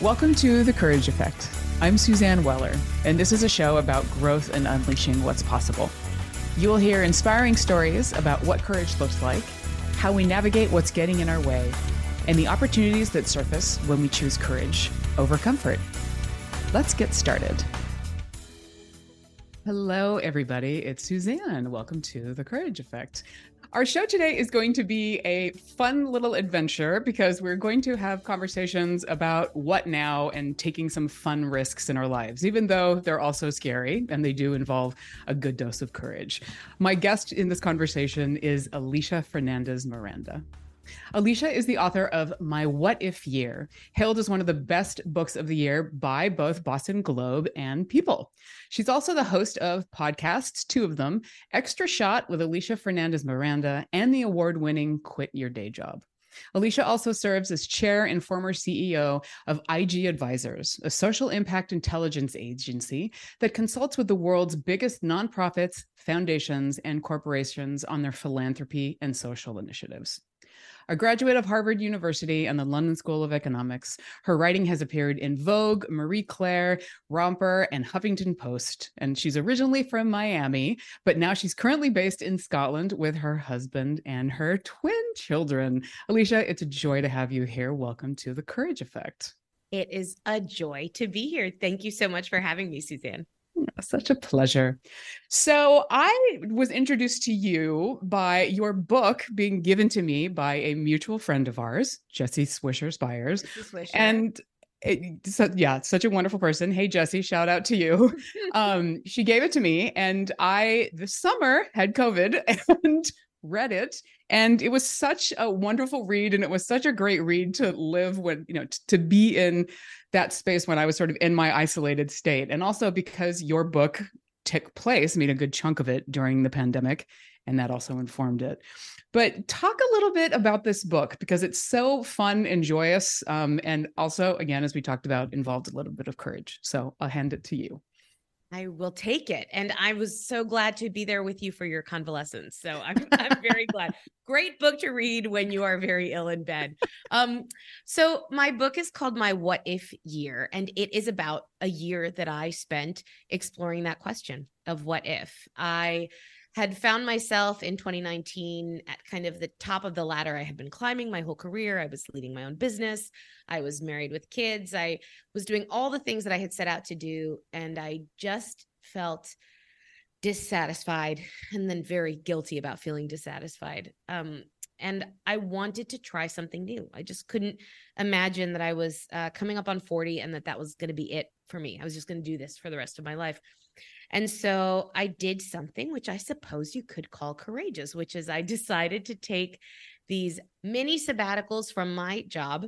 Welcome to The Courage Effect. I'm Suzanne Weller, and this is a show about growth and unleashing what's possible. You will hear inspiring stories about what courage looks like, how we navigate what's getting in our way, and the opportunities that surface when we choose courage over comfort. Let's get started. Hello, everybody. It's Suzanne. Welcome to The Courage Effect. Our show today is going to be a fun little adventure because we're going to have conversations about what now and taking some fun risks in our lives, even though they're also scary and they do involve a good dose of courage. My guest in this conversation is Alisha Fernandez Miranda. Alisha is the author of My What If Year, hailed as one of the best books of the year by both Boston Globe and People. She's also the host of podcasts, two of them Extra Shot with Alisha Fernandez Miranda and the award winning Quit Your Day Job. Alisha also serves as chair and former CEO of IG Advisors, a social impact intelligence agency that consults with the world's biggest nonprofits, foundations, and corporations on their philanthropy and social initiatives. A graduate of Harvard University and the London School of Economics, her writing has appeared in Vogue, Marie Claire, Romper, and Huffington Post. And she's originally from Miami, but now she's currently based in Scotland with her husband and her twin children. Alisha, it's a joy to have you here. Welcome to the Courage Effect. It is a joy to be here. Thank you so much for having me, Suzanne. Such a pleasure. So, I was introduced to you by your book being given to me by a mutual friend of ours, Jesse Swisher Spires. Swisher. And it, so, yeah, such a wonderful person. Hey, Jesse, shout out to you. um, she gave it to me, and I this summer had COVID and read it and it was such a wonderful read and it was such a great read to live when you know t- to be in that space when i was sort of in my isolated state. And also because your book took place i mean a good chunk of it during the pandemic and that also informed it. But talk a little bit about this book because it's so fun and joyous. Um, and also again as we talked about involved a little bit of courage. So i'll hand it to you I will take it. And I was so glad to be there with you for your convalescence. So I'm, I'm very glad. Great book to read when you are very ill in bed. Um, so my book is called My What If Year, and it is about a year that I spent exploring that question of what if. I had found myself in 2019 at kind of the top of the ladder I had been climbing my whole career. I was leading my own business. I was married with kids. I was doing all the things that I had set out to do. And I just felt dissatisfied and then very guilty about feeling dissatisfied. Um, and I wanted to try something new. I just couldn't imagine that I was uh, coming up on 40 and that that was going to be it for me. I was just going to do this for the rest of my life. And so I did something which I suppose you could call courageous, which is I decided to take these mini sabbaticals from my job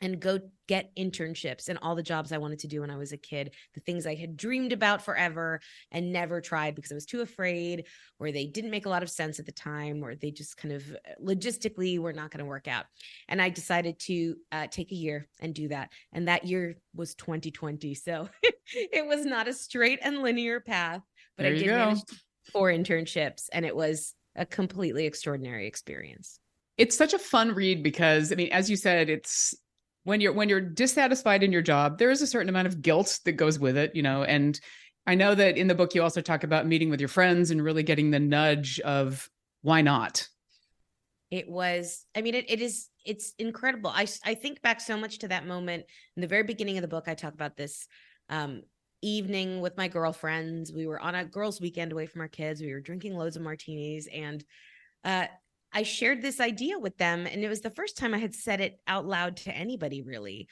and go get internships and all the jobs I wanted to do when I was a kid, the things I had dreamed about forever and never tried because I was too afraid, or they didn't make a lot of sense at the time, or they just kind of uh, logistically were not going to work out. And I decided to uh, take a year and do that. And that year was 2020. So it was not a straight and linear path, but there I did go. manage four internships, and it was a completely extraordinary experience it's such a fun read because i mean as you said it's when you're when you're dissatisfied in your job there is a certain amount of guilt that goes with it you know and i know that in the book you also talk about meeting with your friends and really getting the nudge of why not? It was i mean it, it is it's incredible. I i think back so much to that moment in the very beginning of the book i talk about this um, evening with my girlfriends. We were on a girls weekend away from our kids. We were drinking loads of martinis and uh, I shared this idea with them, and it was the first time I had said it out loud to anybody, really.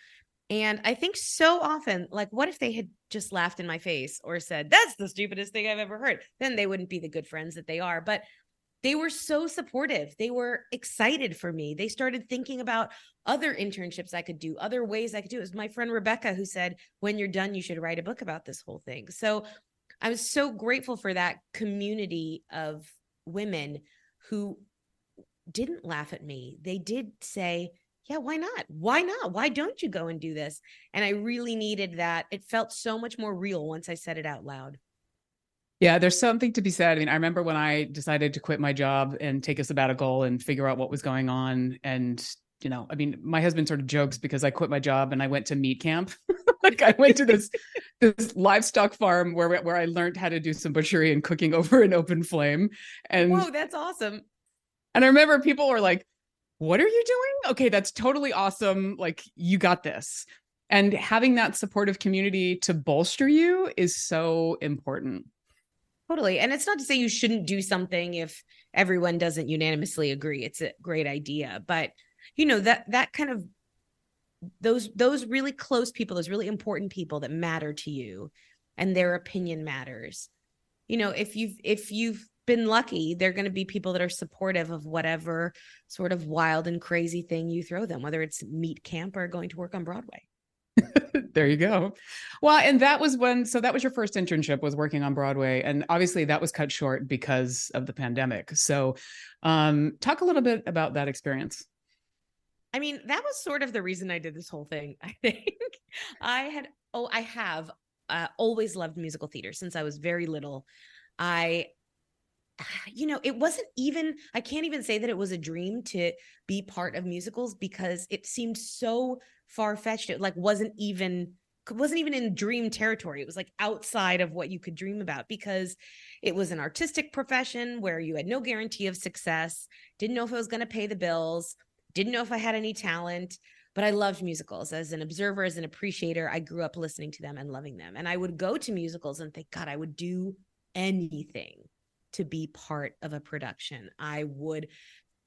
And I think so often, like, what if they had just laughed in my face or said, That's the stupidest thing I've ever heard? Then they wouldn't be the good friends that they are. But they were so supportive. They were excited for me. They started thinking about other internships I could do, other ways I could do it. It was my friend Rebecca who said, When you're done, you should write a book about this whole thing. So I was so grateful for that community of women who didn't laugh at me. They did say, yeah, why not? Why not? Why don't you go and do this? And I really needed that. It felt so much more real once I said it out loud. Yeah, there's something to be said. I mean, I remember when I decided to quit my job and take a sabbatical and figure out what was going on. And you know, I mean, my husband sort of jokes because I quit my job and I went to meat camp. like I went to this this livestock farm where where I learned how to do some butchery and cooking over an open flame. And whoa, that's awesome. And I remember people were like, "What are you doing? Okay, that's totally awesome. Like you got this." And having that supportive community to bolster you is so important. Totally. And it's not to say you shouldn't do something if everyone doesn't unanimously agree. It's a great idea, but you know that that kind of those those really close people those really important people that matter to you and their opinion matters you know if you've if you've been lucky they're going to be people that are supportive of whatever sort of wild and crazy thing you throw them whether it's meat camp or going to work on broadway there you go well and that was when so that was your first internship was working on broadway and obviously that was cut short because of the pandemic so um talk a little bit about that experience I mean, that was sort of the reason I did this whole thing. I think I had, oh, I have uh, always loved musical theater since I was very little. I, you know, it wasn't even, I can't even say that it was a dream to be part of musicals because it seemed so far fetched. It like wasn't even, wasn't even in dream territory. It was like outside of what you could dream about because it was an artistic profession where you had no guarantee of success, didn't know if it was going to pay the bills didn't know if I had any talent, but I loved musicals. As an observer, as an appreciator, I grew up listening to them and loving them. And I would go to musicals and think, God, I would do anything to be part of a production. I would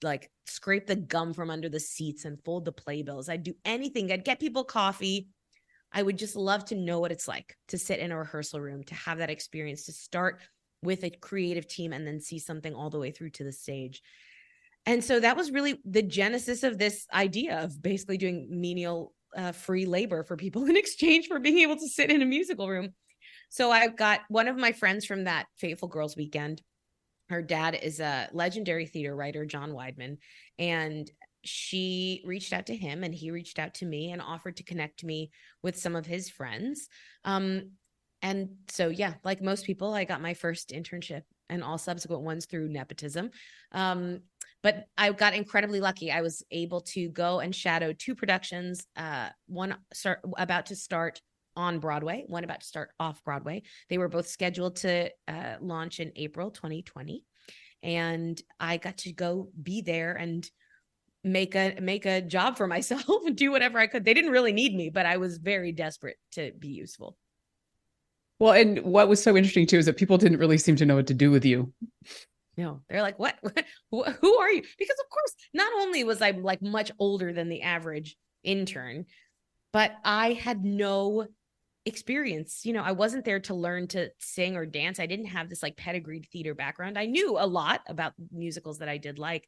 like scrape the gum from under the seats and fold the playbills. I'd do anything. I'd get people coffee. I would just love to know what it's like to sit in a rehearsal room, to have that experience, to start with a creative team and then see something all the way through to the stage. And so that was really the genesis of this idea of basically doing menial uh, free labor for people in exchange for being able to sit in a musical room. So I got one of my friends from that Fateful Girls weekend. Her dad is a legendary theater writer, John Weidman, and she reached out to him and he reached out to me and offered to connect me with some of his friends. Um, and so, yeah, like most people, I got my first internship and all subsequent ones through nepotism. Um, but I got incredibly lucky. I was able to go and shadow two productions, uh, one start, about to start on Broadway, one about to start off Broadway. They were both scheduled to uh, launch in April 2020. And I got to go be there and make a make a job for myself do whatever I could. They didn't really need me, but I was very desperate to be useful. Well, and what was so interesting too is that people didn't really seem to know what to do with you. No, they're like, what? what? Who are you? Because of course, not only was I like much older than the average intern, but I had no experience. You know, I wasn't there to learn to sing or dance. I didn't have this like pedigreed theater background. I knew a lot about musicals that I did like,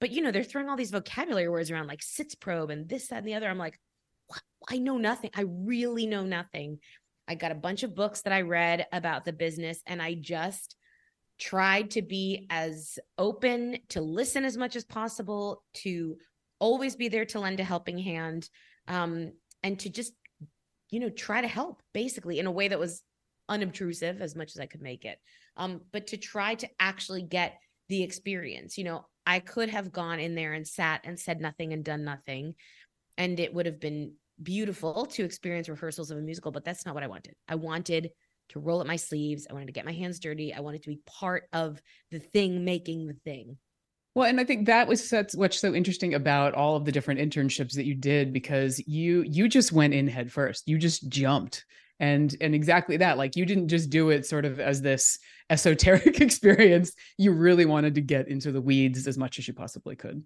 but you know, they're throwing all these vocabulary words around like sitzprobe and this, that, and the other. I'm like, what? I know nothing. I really know nothing. I got a bunch of books that I read about the business and I just tried to be as open to listen as much as possible, to always be there to lend a helping hand, um, and to just, you know, try to help basically in a way that was unobtrusive as much as I could make it. Um, but to try to actually get the experience, you know, I could have gone in there and sat and said nothing and done nothing. And it would have been beautiful to experience rehearsals of a musical, but that's not what I wanted. I wanted to roll up my sleeves. I wanted to get my hands dirty. I wanted to be part of the thing making the thing. Well, and I think that was such what's so interesting about all of the different internships that you did because you you just went in head first. You just jumped. And and exactly that. Like you didn't just do it sort of as this esoteric experience. You really wanted to get into the weeds as much as you possibly could.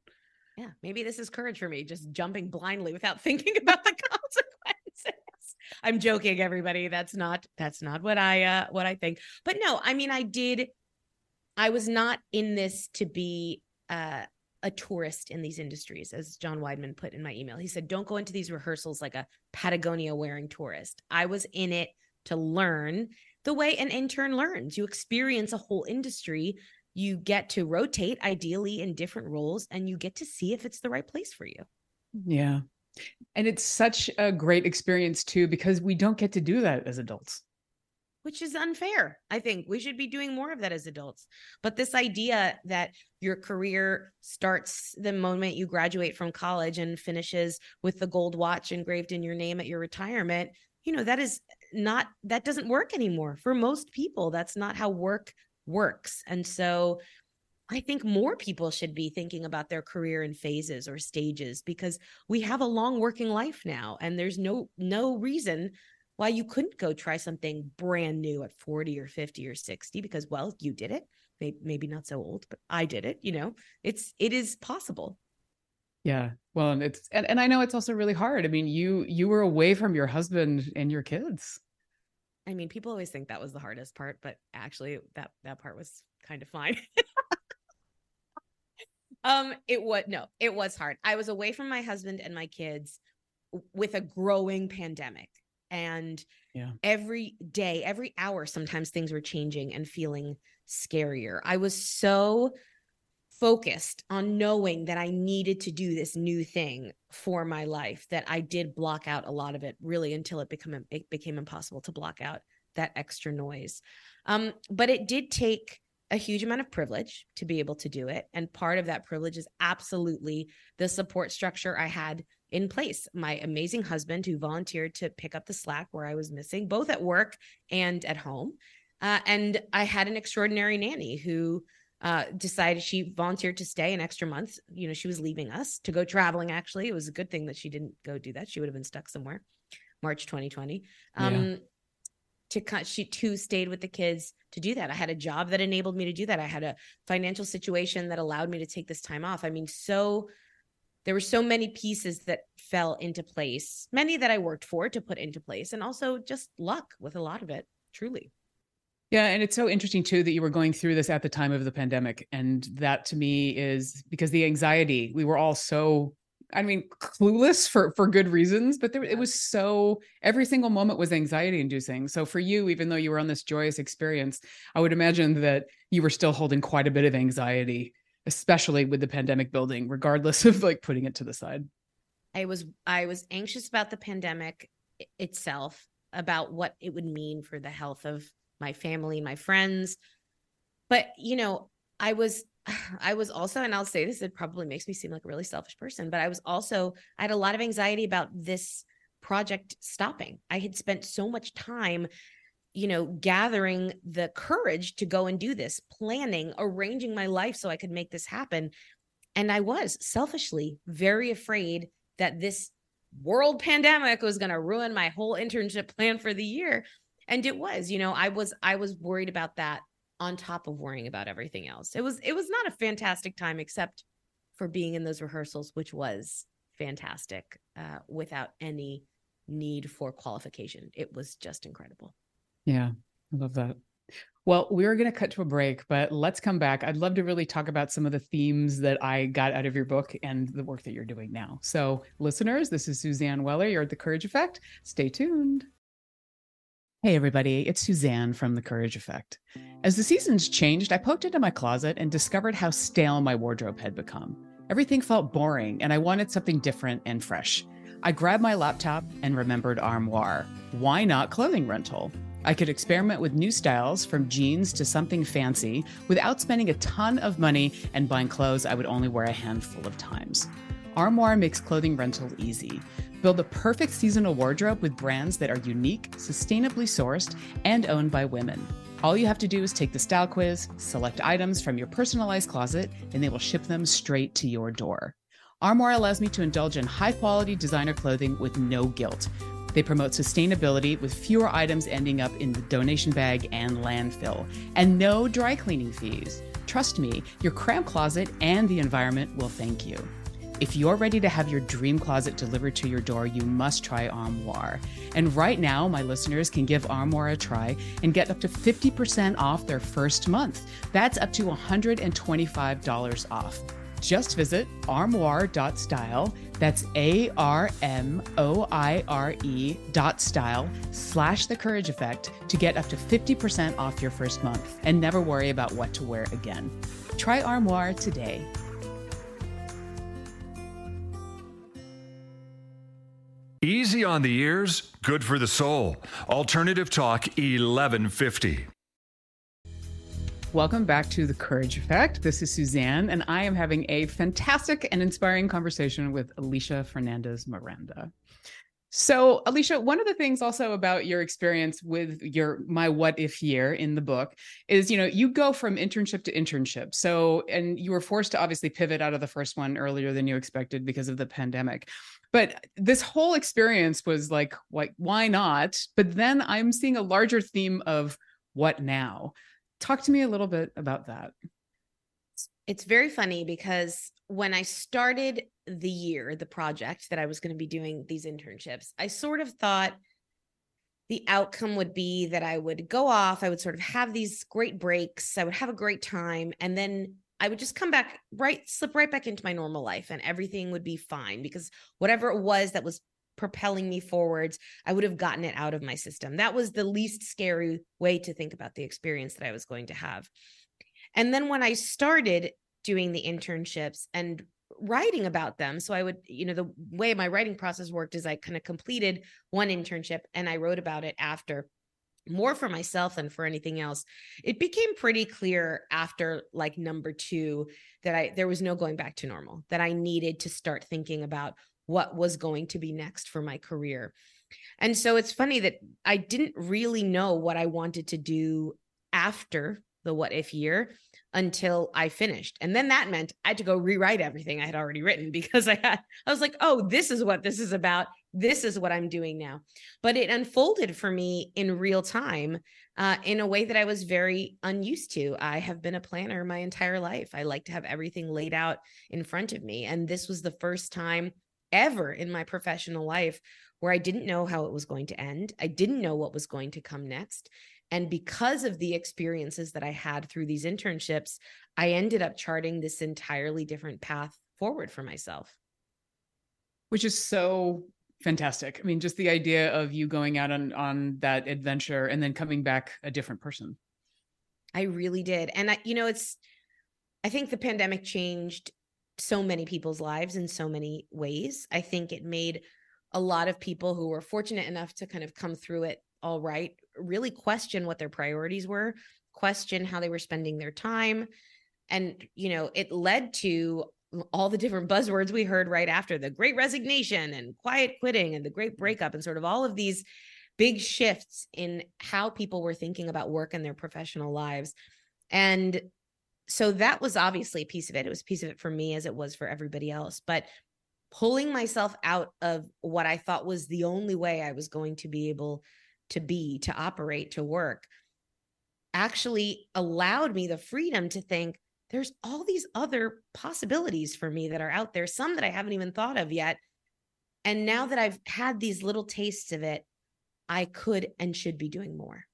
Yeah, maybe this is courage for me, just jumping blindly without thinking about the consequences. I'm joking, everybody. That's not that's not what I uh what I think. But no, I mean I did I was not in this to be uh a tourist in these industries, as John Weidman put in my email. He said, Don't go into these rehearsals like a Patagonia wearing tourist. I was in it to learn the way an intern learns. You experience a whole industry, you get to rotate ideally in different roles, and you get to see if it's the right place for you. Yeah. And it's such a great experience too, because we don't get to do that as adults. Which is unfair. I think we should be doing more of that as adults. But this idea that your career starts the moment you graduate from college and finishes with the gold watch engraved in your name at your retirement, you know, that is not, that doesn't work anymore. For most people, that's not how work works. And so I think more people should be thinking about their career in phases or stages because we have a long working life now and there's no no reason why you couldn't go try something brand new at 40 or 50 or 60 because well you did it. Maybe, not so old but i did it you know? It's it is possible. Yeah. Well and it's and, and i know it's also really hard. I mean you you were away from your husband and your kids. I mean people always think that was the hardest part but actually that that part was kind of fine. Um it was no it was hard. I was away from my husband and my kids with a growing pandemic and yeah. every day, every hour, sometimes things were changing and feeling scarier. I was so focused on knowing that I needed to do this new thing for my life that I did block out a lot of it really until it became it became impossible to block out that extra noise. Um, but it did take a huge amount of privilege to be able to do it. And part of that privilege is absolutely the support structure I had in place. My amazing husband, who volunteered to pick up the slack where I was missing, both at work and at home. Uh, and I had an extraordinary nanny who uh, decided she volunteered to stay an extra month. You know, she was leaving us to go traveling. Actually, it was a good thing that she didn't go do that. She would have been stuck somewhere. March 2020. Um, yeah. To cut, she too stayed with the kids to do that. I had a job that enabled me to do that. I had a financial situation that allowed me to take this time off. I mean, so there were so many pieces that fell into place, many that I worked for to put into place, and also just luck with a lot of it, truly. Yeah. And it's so interesting too that you were going through this at the time of the pandemic. And that to me is because the anxiety, we were all so I mean, clueless for for good reasons, but there, it was so every single moment was anxiety inducing. So for you, even though you were on this joyous experience, I would imagine that you were still holding quite a bit of anxiety especially with the pandemic building, regardless of like putting it to the side? I was I was anxious about the pandemic itself, about what it would mean for the health of my family, my friends. But you know, I was I was also, and I'll say this, it probably makes me seem like a really selfish person, but I was also, I had a lot of anxiety about this project stopping. I had spent so much time you know, gathering the courage to go and do this, planning, arranging my life so I could make this happen. And I was selfishly very afraid that this world pandemic was going to ruin my whole internship plan for the year. And it was, you know, I was I was worried about that on top of worrying about everything else. It was it was not a fantastic time except for being in those rehearsals, which was fantastic uh, without any need for qualification. It was just incredible. Yeah, I love that. Well, we're going to cut to a break, but let's come back. I'd love to really talk about some of the themes that I got out of your book and the work that you're doing now. So, listeners, this is Suzanne Weller. You're at The Courage Effect. Stay tuned. Hey, everybody, it's Suzanne from The Courage Effect. As the seasons changed, I poked into my closet and discovered how stale my wardrobe had become. Everything felt boring, and I wanted something different and fresh. I grabbed my laptop and remembered Armoire. Why not clothing rental? I could experiment with new styles from jeans to something fancy without spending a ton of money and buying clothes I would only wear a handful of times. Armoire makes clothing rental easy. Build the perfect seasonal wardrobe with brands that are unique, sustainably sourced, and owned by women. All you have to do is take the style quiz, select items from your personalized closet, and they will ship them straight to your door. Armoire allows me to indulge in high quality designer clothing with no guilt they promote sustainability with fewer items ending up in the donation bag and landfill, and no dry cleaning fees. Trust me, your cramped closet and the environment will thank you. If you're ready to have your dream closet delivered to your door, you must try Armoire. And right now, my listeners can give Armoire a try and get up to 50% off their first month. That's up to $125 off. Just visit armoire.style. That's A R M O I R E dot style slash the courage effect to get up to 50% off your first month and never worry about what to wear again. Try Armoire today. Easy on the ears, good for the soul. Alternative Talk 1150. Welcome back to The Courage Effect. This is Suzanne, and I am having a fantastic and inspiring conversation with Alisha Fernandez Miranda. So, Alisha, one of the things also about your experience with your my what if year in the book is, you know, you go from internship to internship. So, and you were forced to obviously pivot out of the first one earlier than you expected because of the pandemic. But this whole experience was like, like why not? But then I'm seeing a larger theme of what now? Talk to me a little bit about that. It's very funny because when I started the year, the project that I was going to be doing these internships, I sort of thought the outcome would be that I would go off, I would sort of have these great breaks, I would have a great time, and then I would just come back right, slip right back into my normal life, and everything would be fine because whatever it was that was propelling me forwards, I would have gotten it out of my system. That was the least scary way to think about the experience that I was going to have. And then when I started doing the internships and writing about them, so I would, you know, the way my writing process worked is I kind of completed one internship and I wrote about it after more for myself than for anything else it became pretty clear after like number 2 that I there was no going back to normal that I needed to start thinking about what was going to be next for my career. And so it's funny that I didn't really know what I wanted to do after the what if year until I finished. And then that meant I had to go rewrite everything I had already written because I had I was like, "Oh, this is what this is about. This is what I'm doing now." But it unfolded for me in real time uh, in a way that I was very unused to. I have been a planner my entire life. I like to have everything laid out in front of me, and this was the first time ever in my professional life where I didn't know how it was going to end. I didn't know what was going to come next. And because of the experiences that I had through these internships, I ended up charting this entirely different path forward for myself. Which is so fantastic. I mean, just the idea of you going out on on that adventure and then coming back a different person. I really did. And I, you know, it's I think the pandemic changed so many people's lives in so many ways. I think it made a lot of people who were fortunate enough to kind of come through it all right really question what their priorities were, question how they were spending their time. And, you know, it led to all the different buzzwords we heard right after the great resignation and quiet quitting and the great mm. breakup and sort of all of these big shifts in how people were thinking about work in their professional lives. And so that was obviously a piece of it. It was a piece of it for me as it was for everybody else. But pulling myself out of what I thought was the only way I was going to be able to be, to operate, to work, actually allowed me the freedom to think there's all these other possibilities for me that are out there, some that I haven't even thought of yet. And now that I've had these little tastes of it, I could and should be doing more.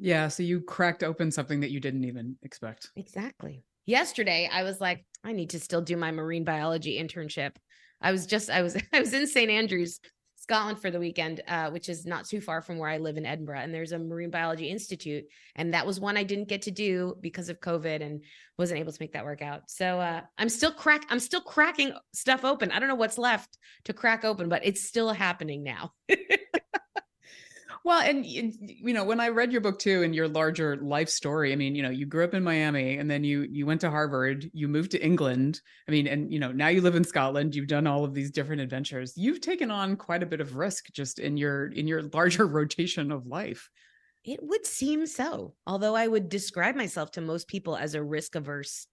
Yeah. So you cracked open something that you didn't even expect. Exactly. Yesterday, I was like, I need to still do my marine biology internship. I was just, I was, I was in St. Andrews, Scotland for the weekend, uh, which is not too far from where I live in Edinburgh. And there's a marine biology institute. And that was one I didn't get to do because of COVID and wasn't able to make that work out. So uh, I'm still crack, I'm still cracking stuff open. I don't know what's left to crack open, but it's still happening now. Well, and you know, when I read your book too, and your larger life story, I mean, you know, you grew up in Miami, and then you you went to Harvard, you moved to England. I mean, and you know, now you live in Scotland. You've done all of these different adventures. You've taken on quite a bit of risk just in your in your larger rotation of life. It would seem so, although I would describe myself to most people as a risk averse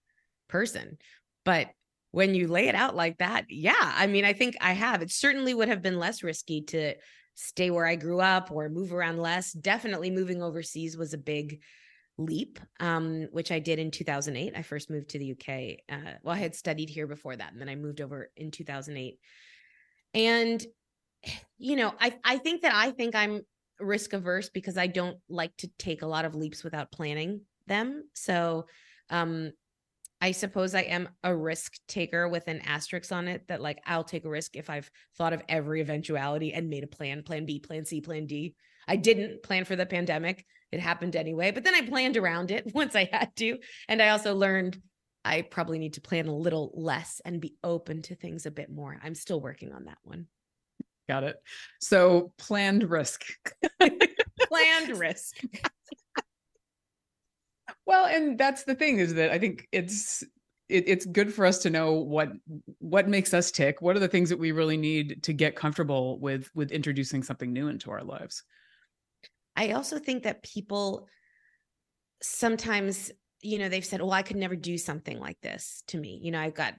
person. But when you lay it out like that, yeah, I mean, I think I have. It certainly would have been less risky to stay where I grew up or move around less. Definitely moving overseas was a big leap, um, which I did in 2008. I first moved to the UK. Uh, well, I had studied here before that, and then I moved over in 2008. And, you know, I, I think that I think I'm risk averse because I don't like to take a lot of leaps without planning them. So, um, I suppose I am a risk taker with an asterisk on it that like I'll take a risk if I've thought of every eventuality and made a plan, plan B, plan C, plan D. I didn't plan for the pandemic. It happened anyway, but then I planned around it once I had to. And I also learned I probably need to plan a little less and be open to things a bit more. I'm still working on that one. Got it. So planned risk. planned risk. well, and that's the thing is that I think it's it, it's good for us to know what what makes us tick. What are the things that we really need to get comfortable with with introducing something new into our lives. I also think that people sometimes, you know, they've said, "Well, I could never do something like this to me." You know, I've got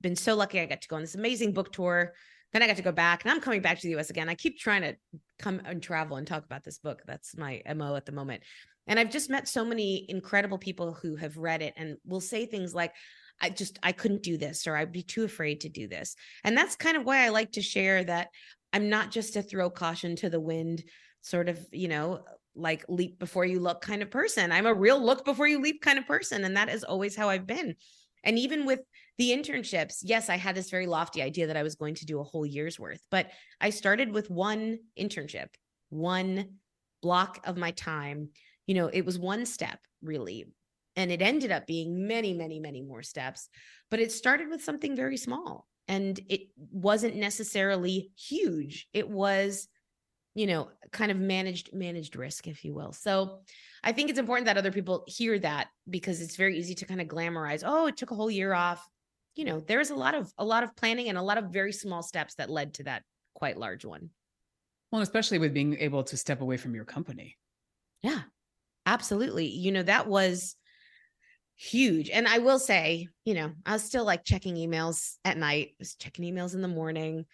been so lucky. I got to go on this amazing book tour. Then I got to go back, and I'm coming back to the U.S. again. I keep trying to come and travel and talk about this book. That's my mo at the moment. And I've just met so many incredible people who have read it and will say things like, I just I couldn't do this or I'd be too afraid to do this. And that's kind of why I like to share that I'm not just a throw caution to the wind sort of, you know, like leap before you look kind of person. I'm a real look before you leap kind of person and that is always how I've been. And even with the internships, yes, I had this very lofty idea that I was going to do a whole year's worth, but I started with one internship, one block of my time. You know, it was one step really, and it ended up being many, many, many more steps. But it started with something very small and it wasn't necessarily huge. It was, you know, kind of managed, managed risk, if you will. So I think it's important that other people hear that because it's very easy to kind of glamorize, oh, it took a whole year off. You know, there's a lot of a lot of planning and a lot of very small steps that led to that quite large one. Well, especially with being able to step away from your company. Yeah. Absolutely. You know, that was huge. And I will say, you know, I was still like checking emails at night, I was checking emails in the morning.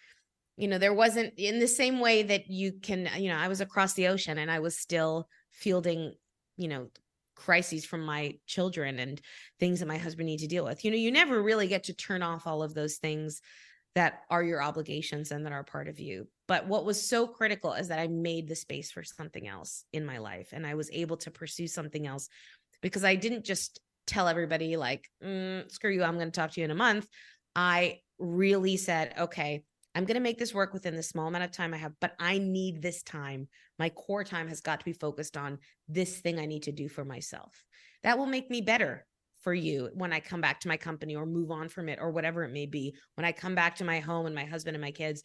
You know, there wasn't in the same way that you can, you know, I was across the ocean and I was still fielding, you know, crises from my children and things that my husband need to deal with. You know, you never really get to turn off all of those things that are your obligations and that are part of you. But what was so critical is that I made the space for something else in my life and I was able to pursue something else because I didn't just tell everybody like mm, screw you i'm going to talk to you in a month. I really said okay i'm going to make this work within the small amount of time i have but i need this time. My core time has got to be focused on this thing i need to do for myself. That will make me better for you when i come back to my company or move on from it or whatever it may be when i come back to my home and my husband and my kids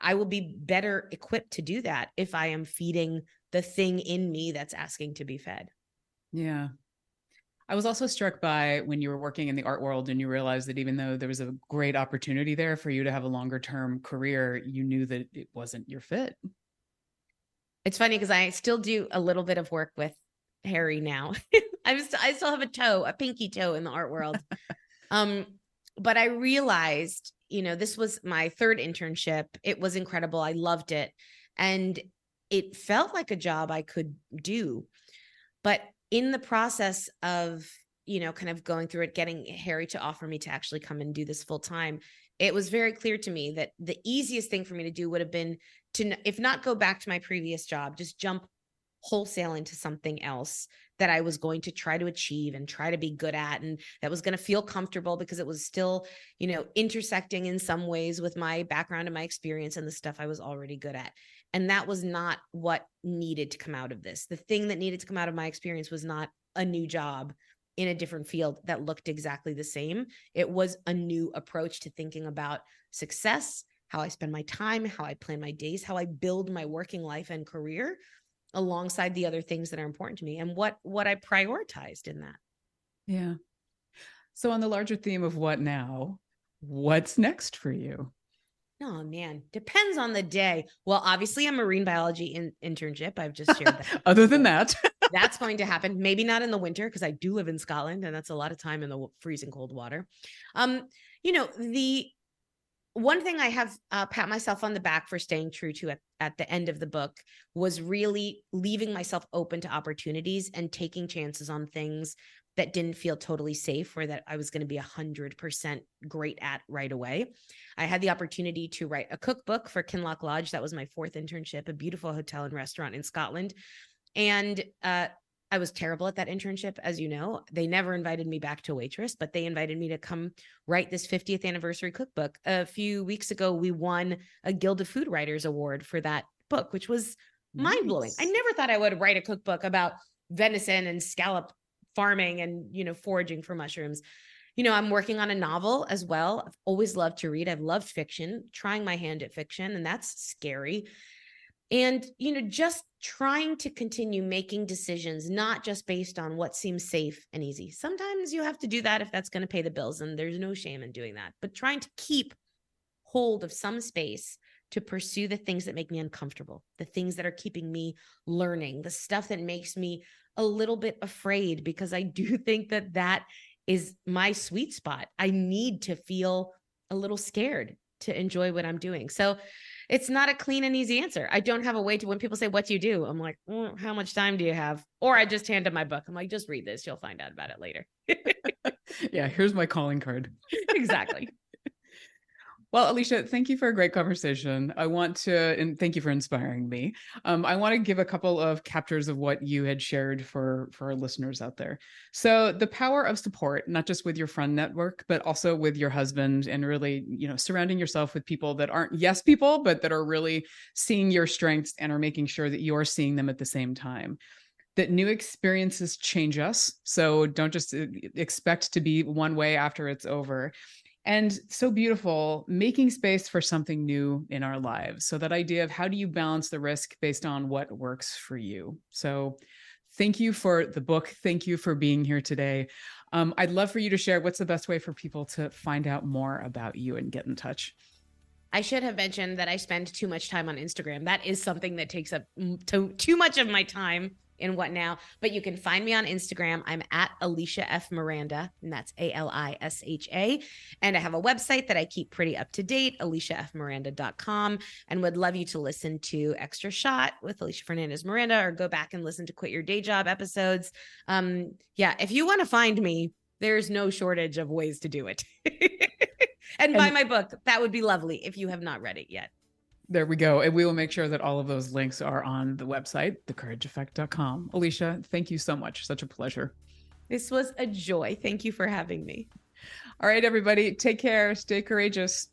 i will be better equipped to do that if i am feeding the thing in me that's asking to be fed yeah I was also struck by when you were working in the art world and you realized that even though there was a great opportunity there for you to have a longer term career, you knew that it wasn't your fit. It's funny because I still do a little bit of work with Harry now. I was I still have a toe, a pinky toe in the art world. um, but I realized, you know, this was my third internship. It was incredible. I loved it. And it felt like a job I could do. But in the process of you know kind of going through it getting harry to offer me to actually come and do this full time it was very clear to me that the easiest thing for me to do would have been to if not go back to my previous job just jump wholesale into something else that I was going to try to achieve and try to be good at and that was going to feel comfortable because it was still, you know, intersecting in some ways with my background and my experience and the stuff I was already good at. And that was not what needed to come out of this. The thing that needed to come out of my experience was not a new job in a different field that looked exactly the same. It was a new approach to thinking about success, how I spend my time, how I plan my days, how I build my working life and career alongside the other things that are important to me and what what I prioritized in that. Yeah. So on the larger theme of what now, what's next for you? Oh man, depends on the day. Well, obviously, a marine biology in- internship. I've just shared that. Other than that, that's going to happen. Maybe not in the winter because I do live in Scotland, and that's a lot of time in the freezing cold water. Um, you know, the one thing I have uh, pat myself on the back for staying true to at, at the end of the book was really leaving myself open to opportunities and taking chances on things that didn't feel totally safe or that I was going to be 100% great at right away. I had the opportunity to write a cookbook for Kinloch Lodge. That was my fourth internship, a beautiful hotel and restaurant in Scotland. And uh, I was terrible at that internship, as you know. They never invited me back to waitress, but they invited me to come write this 50th anniversary cookbook. A few weeks ago, we won a Guild of Food Writers Award for that book, which was nice. mind blowing. I never thought I would write a cookbook about venison and scallop farming and you know foraging for mushrooms you know, I'm working on a novel as well. I've always loved to read. I've loved fiction, trying my hand at fiction, and that's scary. And, you know, just trying to continue making decisions, not just based on what seems safe and easy. Sometimes you have to do that if that's going to pay the bills, and there's no shame in doing that. But trying to keep hold of some space to pursue the things that make me uncomfortable, the things that are keeping me learning, the stuff that makes me a little bit afraid, because I do think that that is my sweet spot. I need to feel a little scared to enjoy what I'm doing. So it's not a clean and easy answer. I don't have a way to when people say, What do you do? I'm like, mm, How much time do you have? Or I just hand them my book. I'm like, Just read this. You'll find out about it later. yeah, here's my calling card. exactly. Well, Alisha, thank you for a great conversation. I want to, and thank you for inspiring me. Um, I want to give a couple of captures of what you had shared for for our listeners out there. So, the power of support, not just with your friend network, but also with your husband, and really, you know, surrounding yourself with people that aren't yes people, but that are really seeing your strengths and are making sure that you're seeing them at the same time that new experiences change us. So don't just uh, expect to be one way after it's over and so beautiful making space for something new in our lives. So that idea of how do you balance the risk based on what works for you. So thank you for the book. Thank you for being here today. Um, i'd love for you to share what's the best way for people to find out more about you and get in touch. I should have mentioned that I spend too much time on Instagram. That is something that takes up too, too much of my time in what now. But you can find me on Instagram. I'm at Alisha F. Miranda, and that's A L I S H A. And I have a website that I keep pretty up to date, alishafmiranda.com, and would love you to listen to Extra Shot with Alisha Fernandez Miranda or go back and listen to Quit Your Day Job episodes. Um, yeah, if you want to find me, there's no shortage of ways to do it. and, and buy my book. That would be lovely if you have not read it yet. There we go. And we will make sure that all of those links are on the website, thecourageeffect.com. Alisha, thank you so much. Such a pleasure. This was a joy. Thank you for having me. All right, everybody, take care. Stay courageous.